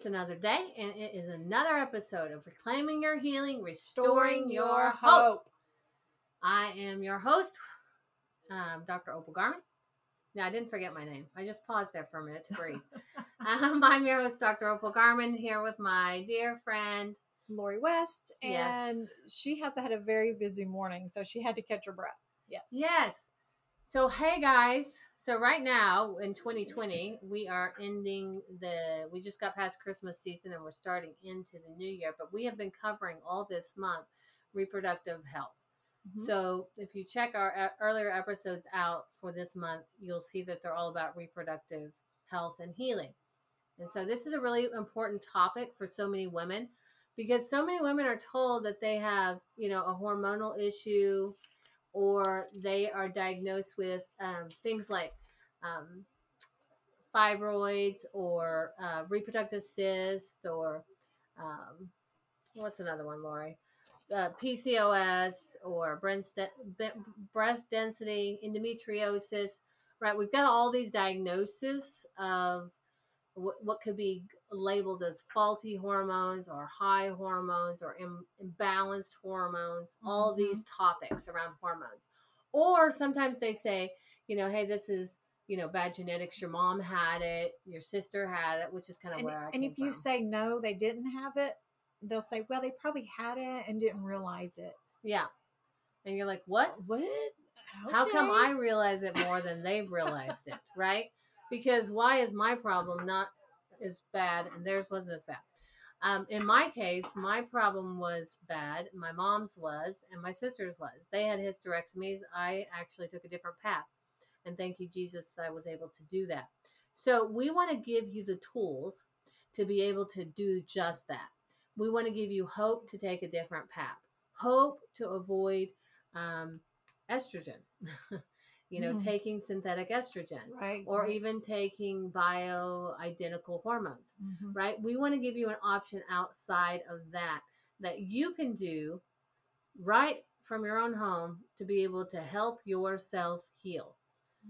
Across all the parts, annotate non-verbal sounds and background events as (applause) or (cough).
it's another day, and it is another episode of Reclaiming Your Healing, Restoring Your Hope. I am your host, um, Dr. Opal Garman. No, I didn't forget my name. I just paused there for a minute to breathe. (laughs) um, I'm your host, Dr. Opal Garman, here with my dear friend. Lori West, Yes. and she has had a very busy morning, so she had to catch her breath. Yes. Yes. So, hey guys. So, right now in 2020, we are ending the, we just got past Christmas season and we're starting into the new year, but we have been covering all this month reproductive health. Mhm. So, if you check our uh, earlier episodes out for this month, you'll see that they're all about reproductive health and healing. And so, this is a really important topic for so many women because so many women are told that they have, you know, a hormonal issue or they are diagnosed with um, things like um, fibroids or uh, reproductive cyst or um, what's another one, Lori? Uh, PCOS or breast, breast density, endometriosis, right? We've got all these diagnoses of what, what could be labeled as faulty hormones or high hormones or Im- imbalanced hormones, all Mhm. these topics around hormones. Or sometimes they say, you know, hey, this is, you know, bad genetics. Your mom had it, your sister had it, which is kind of And, where I and if you say no, they didn't have it, they'll say, well, they probably had it and didn't realize it. yeah. And you're like, what? What? How come I realize it more than they've realized it, right? Because why is my problem not as bad and theirs wasn't as bad? Um, in my case, my problem was bad. My mom's was, and my sister's was. They had hysterectomies. I actually took a different path. And thank you, Jesus, that I was able to do that. So we want to give you the tools to be able to do just that. We want to give you hope to take a different path, hope to avoid um, estrogen, (laughs) you know, Mm. taking synthetic estrogen Right. or even taking bioidentical hormones, Mhm. right? We want to give you an option outside of that that you can do right from your own home to be able to help yourself heal.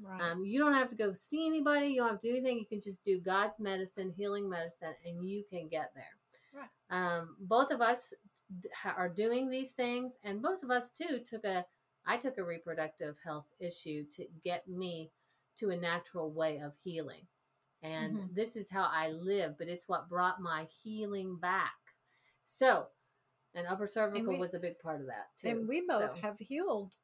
Right. Um, you don't have to go see anybody. You don't have to do anything. You can just do God's medicine, healing medicine, and you can get there. Right. Um, both of us d- are doing these things, and both of us too took a. I took a reproductive health issue to get me to a natural way of healing, and Mhm. this is how I live. But it's what brought my healing back. So, and upper cervical we- was a big part of that too. and we both So- have healed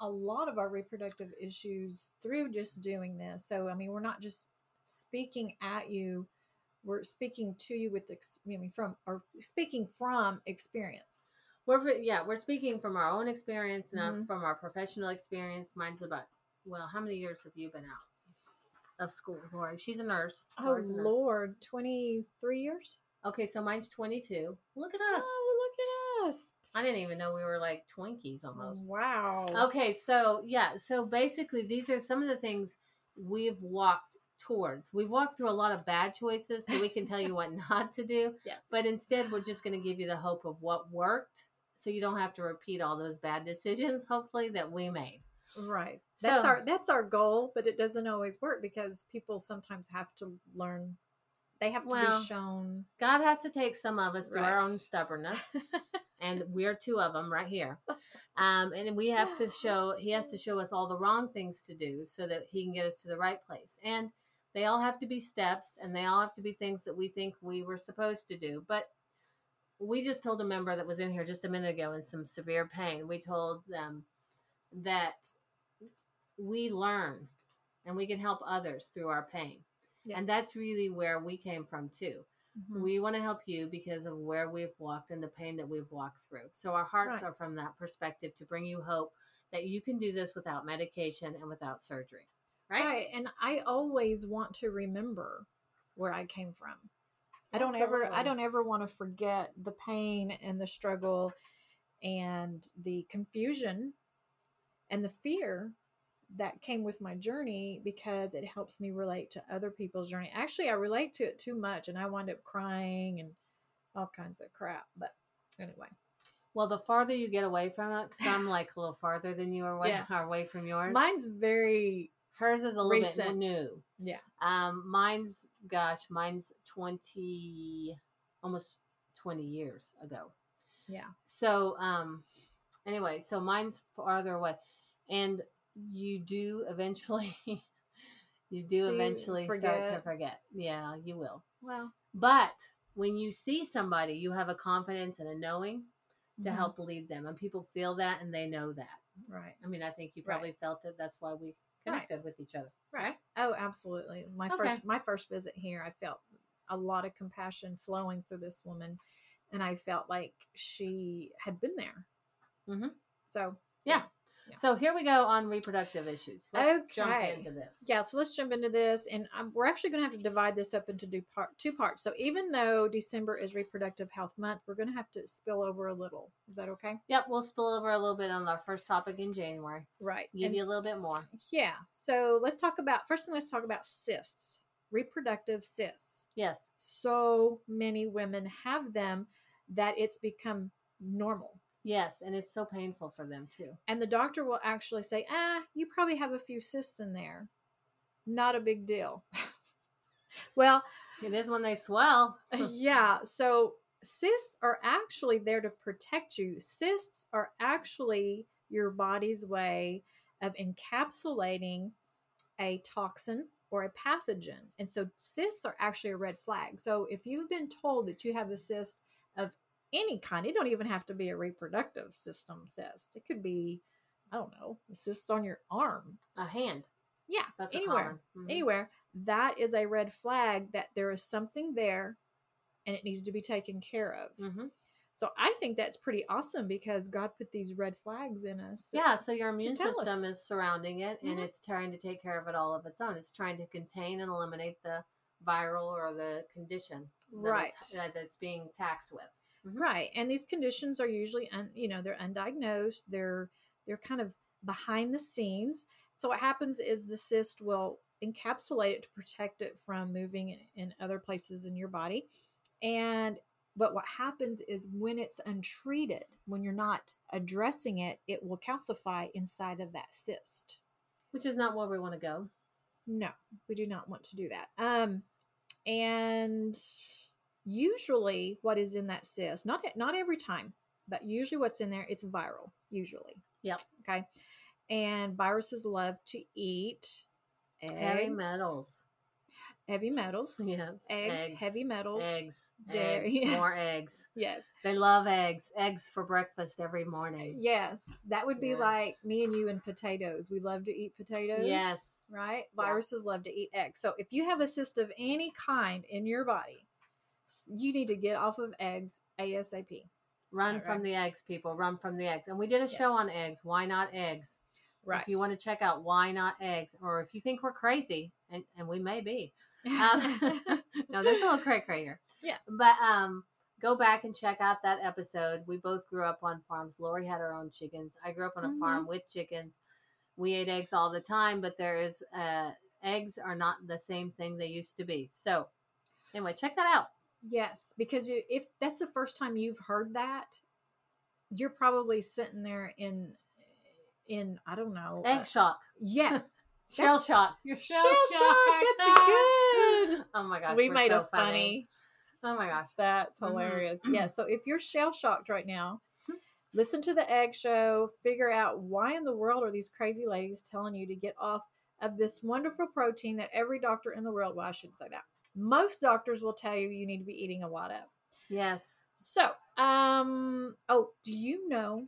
a lot of our reproductive issues through just doing this. So, I mean, we're not just speaking at you, we're speaking to you with, I mean, from, or speaking from experience. We're yeah, we're speaking from our own experience, not Mhm. from our professional experience. Mine's about well, how many years have you been out of school, Lori? She's a nurse. Oh, a nurse. Lord, 23 years? Okay, so mine's twenty two. Look at us. Oh, look at us. I didn't even know we were like Twinkies almost. Wow. Okay, so yeah, so basically these are some of the things we've walked towards. We've walked through a lot of bad choices, so we can tell you what (laughs) not to do. Yes. But instead, we're just going to give you the hope of what worked, so you don't have to repeat all those bad decisions. Hopefully, that we made. Right. That's So- our that's our goal, but it doesn't always work because people sometimes have to learn. They have to Well, be shown. God has to take some of us through our own stubbornness, (laughs) and we're two of them right here. Um, and we have to show He has to show us all the wrong things to do so that He can get us to the right place. And they all have to be steps, and they all have to be things that we think we were supposed to do. But we just told a member that was in here just a minute ago in some severe pain. We told them that we learn and we can help others through our pain. And that's really where we came from too. Mhm. We want to help you because of where we've walked and the pain that we've walked through. So our hearts Right. are from that perspective to bring you hope that you can do this without medication and without surgery. Right? right. And I always want to remember where I came from. I don't ever I don't ever want to forget the pain and the struggle and the confusion and the fear that came with my journey because it helps me relate to other people's journey. Actually, I relate to it too much and I wind up crying and all kinds of crap. But anyway, Well, the farther you get away from it, because I'm like a little farther than you are (laughs) away, Yeah. are away from yours. mine's very Hers is a little Recent. bit new. Yeah. Um, mine's gosh, mine's twenty, almost twenty years ago. Yeah. So, um, anyway, so mine's farther away, and you do eventually, (laughs) you do Do you eventually start to forget? Yeah, you will. Well, But when you see somebody, you have a confidence and a knowing to mhm, help lead them, and people feel that and they know that. Right. I mean, I think you Right. probably felt it. That's why we connected with each other. Right. Oh, absolutely. My Okay. first my first visit here, I felt a lot of compassion flowing through this woman, and I felt like she had been there. Mm-hmm. So Yeah. Yeah. So here we go on reproductive issues. Let's jump Okay. into this. yeah, so let's jump into this, and um, we're actually going to have to divide this up into do part two parts. So even though December is Reproductive Health Month, we're going to have to spill over a little. Is that okay? Yep, we'll spill over a little bit on our first topic in January. Right. Give And you a little bit more. Yeah. So let's talk about first thing. Let's talk about cysts, reproductive cysts. Yes. so many women have them that it's become normal. Yes, and it's so painful for them too. And the doctor will actually say, ah, you probably have a few cysts in there. Not a big deal. (laughs) well, It is when they swell. (laughs) yeah. So cysts are actually there to protect you. Cysts are actually your body's way of encapsulating a toxin or a pathogen. And so cysts are actually a red flag. So if you've been told that you have a cyst of any kind, it don't even have to be a reproductive system cyst. It could be, I don't know, a cyst on your arm. A hand. Yeah, That's a anywhere. Mhm. anywhere, that is a red flag that there is something there and it needs to be taken care of. Mhm. So I think that's pretty awesome because God put these red flags in us. Yeah, so your immune system us. is surrounding it and Mhm. it's trying to take care of it all of its own. It's trying to contain and eliminate the viral or the condition that Right. it's, that it's being taxed with. Right. And these conditions are usually un, you know, they're undiagnosed. They're they're kind of behind the scenes. So what happens is the cyst will encapsulate it to protect it from moving in- in other places in your body. And but what happens is when it's untreated, when you're not addressing it, it will calcify inside of that cyst. Which is not where we want to go. No, we do not want to do that. Um, and usually, what is in that cyst? Not not every time, but usually, what's in there? It's viral. Usually. Yep. Okay. And viruses love to eat Heavy metals. heavy metals, (laughs) Yes. eggs, heavy metals, Eggs. dairy. Eggs. More eggs. (laughs) Yes, They love eggs. Eggs for breakfast every morning. yes, that would be Yes. like me and you and potatoes. We love to eat potatoes. Yes. right? Yeah. Viruses love to eat eggs. So if you have a cyst of any kind in your body, you need to get off of eggs ASAP. Run Right, from right. the eggs, people. Run from the eggs. And we did a show on eggs. Why not eggs? Right. If you want to check out why not eggs, or if you think we're crazy, and, and we may be. Um, (laughs) no, there's a little cray cray here. yes. But um, go back and check out that episode. We both grew up on farms. Lori had her own chickens. I grew up on a Mhm. farm with chickens. We ate eggs all the time, but there is uh, eggs are not the same thing they used to be. So anyway, check that out. Yes, because you, if that's the first time you've heard that, you're probably sitting there in in I don't know. Egg uh, shock, yes. (laughs) shell shock. You're Shell shock. That's (laughs) good. Oh my gosh, we made so a funny. Oh my gosh. That's Mhm. hilarious. (clears throat) Yeah. So if you're shell shocked right now, listen to the egg show, figure out why in the world are these crazy ladies telling you to get off of this wonderful protein that every doctor in the world, well, I shouldn't say that. Most doctors will tell you you need to be eating a lot of. Yes. So, um, oh, do you know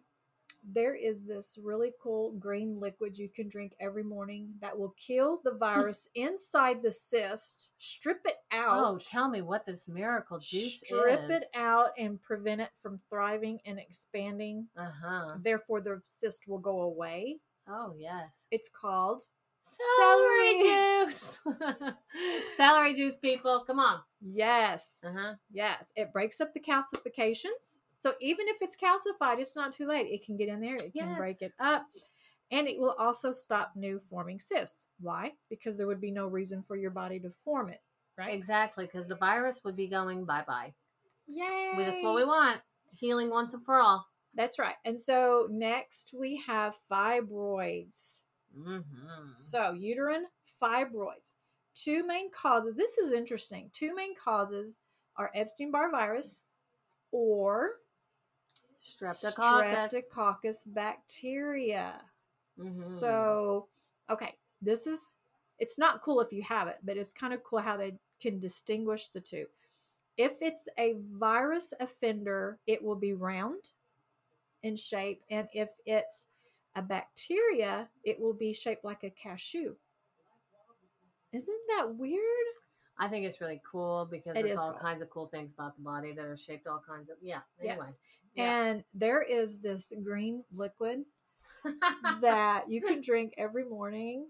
there is this really cool green liquid you can drink every morning that will kill the (laughs) virus inside the cyst, strip it out. Oh, tell me what this miracle juice strip is. it out and prevent it from thriving and expanding. Uh huh. Therefore, the cyst will go away. Oh yes. It's called Celery Celery. juice. (laughs) (laughs) Celery juice, people. Come on. yes, Uh huh. yes. It breaks up the calcifications. So even if it's calcified, it's not too late. It can get in there. It can break it up, and it will also stop new forming cysts. Why? Because there would be no reason for your body to form it. Right? Exactly, because the virus would be going bye bye. Yay! That's what we want. Healing once and for all. That's right. And so next we have fibroids. Mm-hmm. So, uterine fibroids. Two main causes. This is interesting. Two main causes are Epstein Barr virus or Streptococcus. Streptococcus bacteria. Mhm. So, okay, this is it's not cool if you have it, but it's kind of cool how they can distinguish the two. If it's a virus offender, it will be round in shape, and if it's a bacteria, it will be shaped like a cashew. Isn't that weird? I think it's really cool because It there's all cool. kinds of cool things about the body that are shaped all kinds of yeah. Anyway. Yes. Yeah. And there is this green liquid (laughs) that you can drink every morning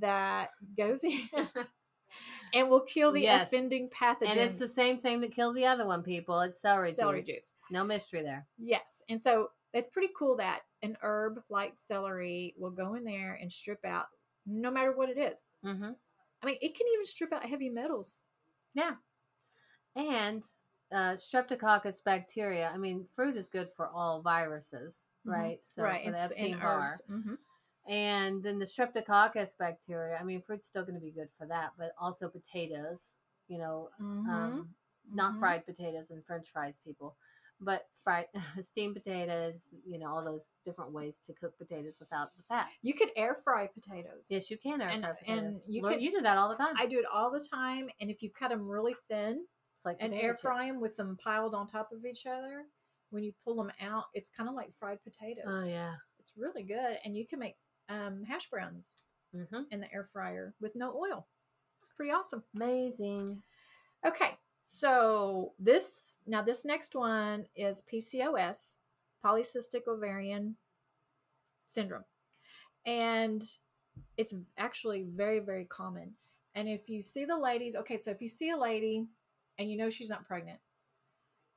that goes in (laughs) and will kill the Yes. offending pathogens. and it's the same thing that killed the other one, people. It's celery, celery juice. juice. No mystery there. Yes. And so it's pretty cool that an herb like celery will go in there and strip out no matter what it is. Mm-hmm. I mean, it can even strip out heavy metals. Yeah. And uh, streptococcus bacteria. I mean, fruit is good for all viruses, Mhm. right? So right. for the Epstein in Barr. Mhm. And then the streptococcus bacteria. I mean, fruit's still going to be good for that, but also potatoes. You know, Mhm. um, not Mhm. fried potatoes and French fries, people, but fried (laughs) steamed potatoes. You know, all those different ways to cook potatoes without the fat. You could air fry potatoes. Yes, you can air And- fry and potatoes. you Lord, could- you do that all the time. I do it all the time. And if you cut them really thin, it's like and air fry them with them piled on top of each other. When you pull them out, it's kind of like fried potatoes. Oh yeah. it's really good, and you can make um, hash browns Mm-hmm. in the air fryer with no oil. It's pretty awesome. Amazing. Okay, so this now this next one is PCOS, polycystic ovarian syndrome, and it's actually very very common. And if you see the ladies, okay, so if you see a lady and you know she's not pregnant,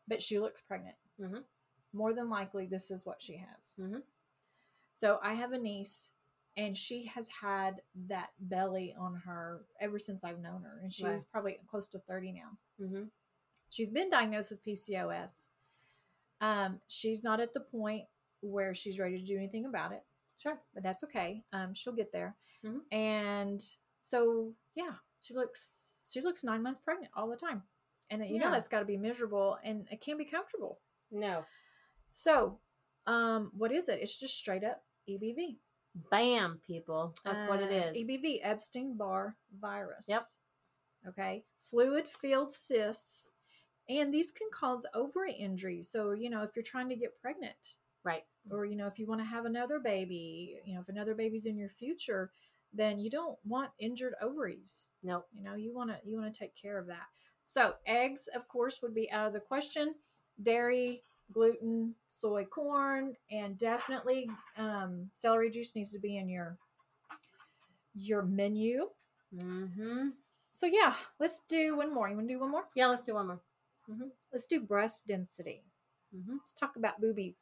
but she looks pregnant, Mhm. more than likely this is what she has. Mhm. So I have a niece, and she has had that belly on her ever since I've known her, and she's Right. probably close to thirty now. Mm-hmm. She's been diagnosed with PCOS. Um, she's not at the point where she's ready to do anything about it, Sure. but that's okay. Um, she'll get there. Mhm. And so, yeah, she looks she looks nine months pregnant all the time, and you know Yeah. that's got to be miserable, and it can't be comfortable. No. So, um, what is it? It's just straight up EBV. Bam, people. That's what it is. Uh, is. EBV, Epstein Barr virus. Yep. Okay. Fluid filled cysts. And these can cause ovary injury. So, you know, if you're trying to get pregnant Right. or, you know, if you want to have another baby, you know, if another baby's in your future, then you don't want injured ovaries. Nope. You know, you want to you want to take care of that. So, eggs of course would be out of the question. Dairy, gluten, soy, corn, and definitely um, celery juice needs to be in your your menu. Mm-hmm. So yeah, let's do one more. You want to do one more? Yeah, let's do one more. Let's do breast density. Mm-hmm. Let's talk about boobies.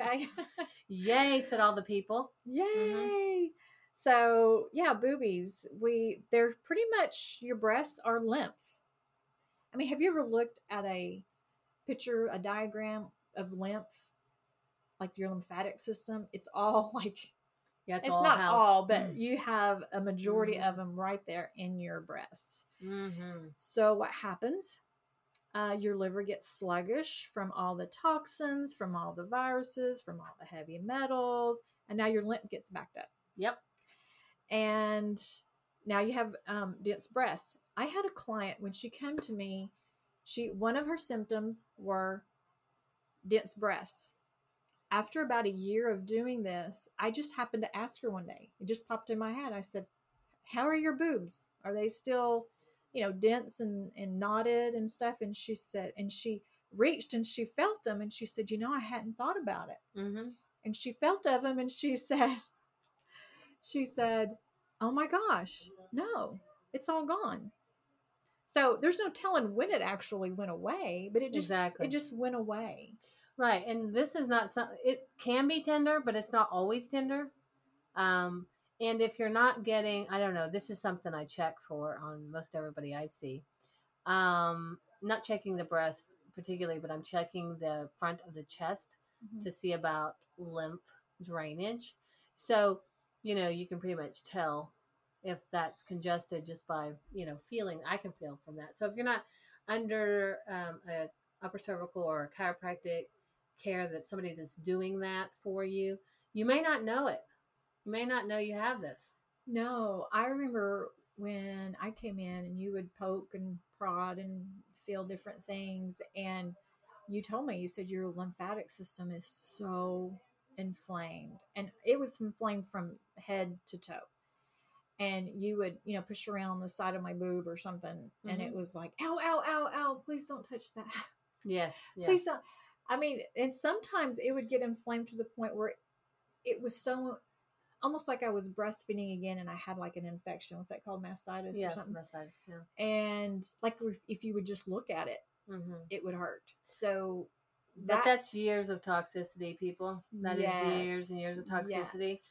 Okay. (laughs) Yay, said all the people. Yay! So yeah, boobies. We they're pretty much your breasts are lymph. I mean, have you ever looked at a picture, a diagram of lymph, like your lymphatic system? It's all (laughs) like Yeah, it's, it's, all not house. all, but you have a majority Mhm. of them right there in your breasts. Mm-hmm. So what happens? Uh, your liver gets sluggish from all the toxins, from all the viruses, from all the heavy metals, and now your lymph gets backed up. Yep. And now you have um, dense breasts. I had a client when she came to me. She one of her symptoms were dense breasts. After about a year of doing this, I just happened to ask her one day. It just popped in my head. I said, "How are your boobs? Are they still, you know, dense and and knotted and stuff?" And she said, and she reached and she felt them, and she said, "You know, I hadn't thought about it." Mm-hmm. and she felt of them and she (laughs) said she said oh my gosh no it's all gone so there's no telling when it actually went away but it just Exactly. it just went away Right, and this is not some. It can be tender, but it's not always tender. Um, and if you're not getting, I don't know. This is something I check for on most everybody I see. Um, not checking the breast particularly, but I'm checking the front of the chest Mhm. to see about lymph drainage. So you know, you can pretty much tell if that's congested just by, you know, feeling. I can feel from that. So if you're not under um, a upper cervical or chiropractic care that somebody that's doing that for you, you may not know it. You may not know you have this. No, I remember when I came in and you would poke and prod and feel different things. And you told me, you said your lymphatic system is so inflamed. And it was inflamed from head to toe. And you would, you know, push around the side of my boob or something. And it Mhm. was like, ow, ow, ow, ow, please don't touch that. Yes. (laughs) yes. Please don't. I mean, and sometimes it would get inflamed to the point where it was so almost like I was breastfeeding again and I had like an infection. Was that called mastitis Yes. or something? Massage. Yeah. And like if, if you would just look at it, hmm it would hurt. So But that's years of toxicity, people. That is Yes, years and years of toxicity. yes.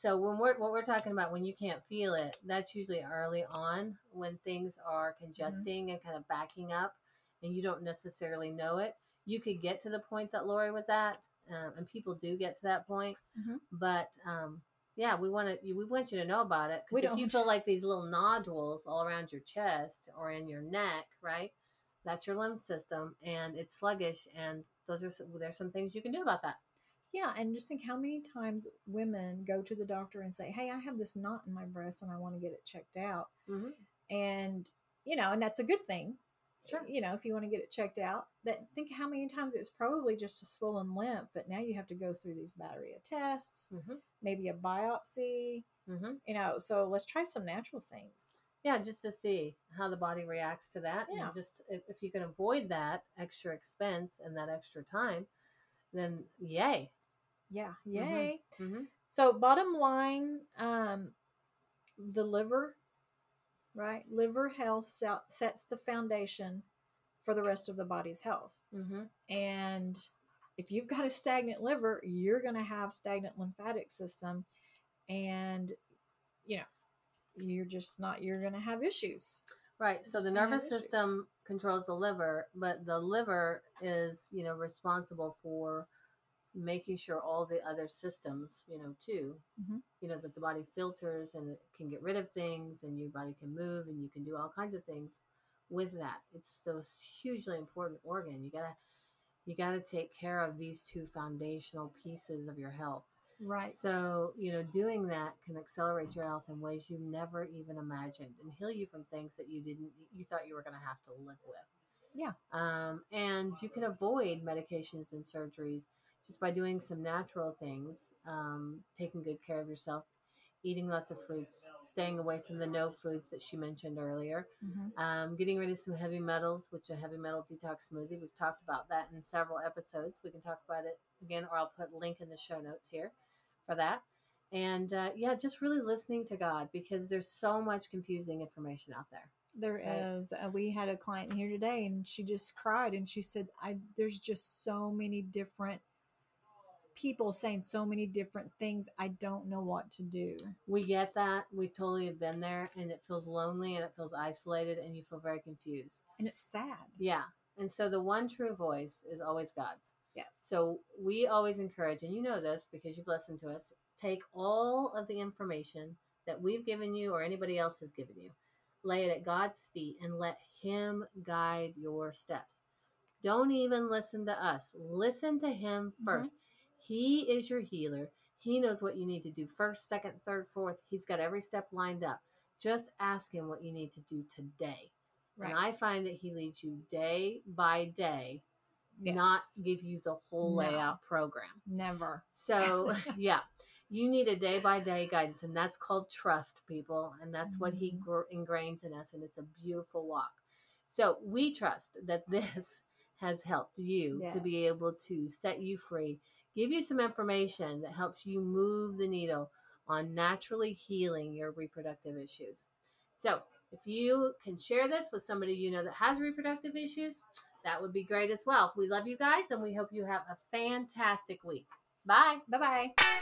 So when we're what we're talking about when you can't feel it, that's usually early on when things are Mm-hmm. congesting and kind of backing up, and you don't necessarily know it. You could get to the point that Lori was at, um, and people do get to that point. Mhm. But um, yeah, we want to we want you to know about it because if you don't. feel like these little nodules all around your chest or in your neck, right? That's your lymph system, and it's sluggish, and those are some, there's some things you can do about that. Yeah, and just think how many times women go to the doctor and say, "Hey, I have this knot in my breast and I want to get it checked out." Mhm. And you know, and that's a good thing. Sure. You know, if you want to get it checked out, that think how many times it was probably just a swollen lymph, but now you have to go through these battery of tests, hmm maybe a biopsy. hmm You know, so let's try some natural things. Yeah, just to see how the body reacts to that. Yeah. And just if, if you can avoid that extra expense and that extra time, then yay. Yeah, yay. hmm So bottom line, um, the liver, right? Liver health sets the foundation for the rest of the body's health. hmm And if you've got a stagnant liver, you're going to have stagnant lymphatic system, and you know, you're just not. You're going to have issues. Right. So the nervous system controls the liver, but the liver is, you know, responsible for making sure all the other systems, you know, too, Mhm. you know, that the body filters and it can get rid of things and your body can move and you can do all kinds of things with that. It's so hugely important organ. You gotta you gotta take care of these two foundational pieces of your health. Right. So, you know, doing that can accelerate your health in ways you never even imagined and heal you from things that you didn't, you thought you were going to have to live with. Yeah. Um, and you can avoid medications and surgeries just by doing some natural things, um, taking good care of yourself, eating lots of fruits, staying away from the no foods that she mentioned earlier, Mhm. um, getting rid of some heavy metals, which a heavy metal detox smoothie. We've talked about that in several episodes. We can talk about it again, or I'll put a link in the show notes here for that. And uh, yeah, just really listening to God because there's so much confusing information out there. There is. Right. Uh, we had a client here today, and she just cried, and she said, "I there's just so many different people saying so many different things. I don't know what to do." We get that. We totally have been there, and it feels lonely and it feels isolated, and you feel very confused. And it's sad. Yeah. And so the one true voice is always God's. Yes. So we always encourage, and you know this because you've listened to us, take all of the information that we've given you or anybody else has given you, lay it at God's feet, and let Him guide your steps. Don't even listen to us. Listen to Him Mhm. 1st He is your healer. He knows what you need to do first, second, third, fourth. He's got every step lined up. Just ask Him what you need to do today. Right. And I find that He leads you day by day Yes. not give you the whole No. layout program. never. So, (laughs) yeah, you need a day by day guidance, and that's called trust, people. And that's what He Mhm. gr- ingrains in us, and it's a beautiful walk. So, we trust that (laughs) this has helped you to be able to set you free, give you some information that helps you move the needle on naturally healing your reproductive issues. So, if you can share this with somebody you know that has reproductive issues, that would be great as well. We love you guys and we hope you have a fantastic week. Bye. Bye bye.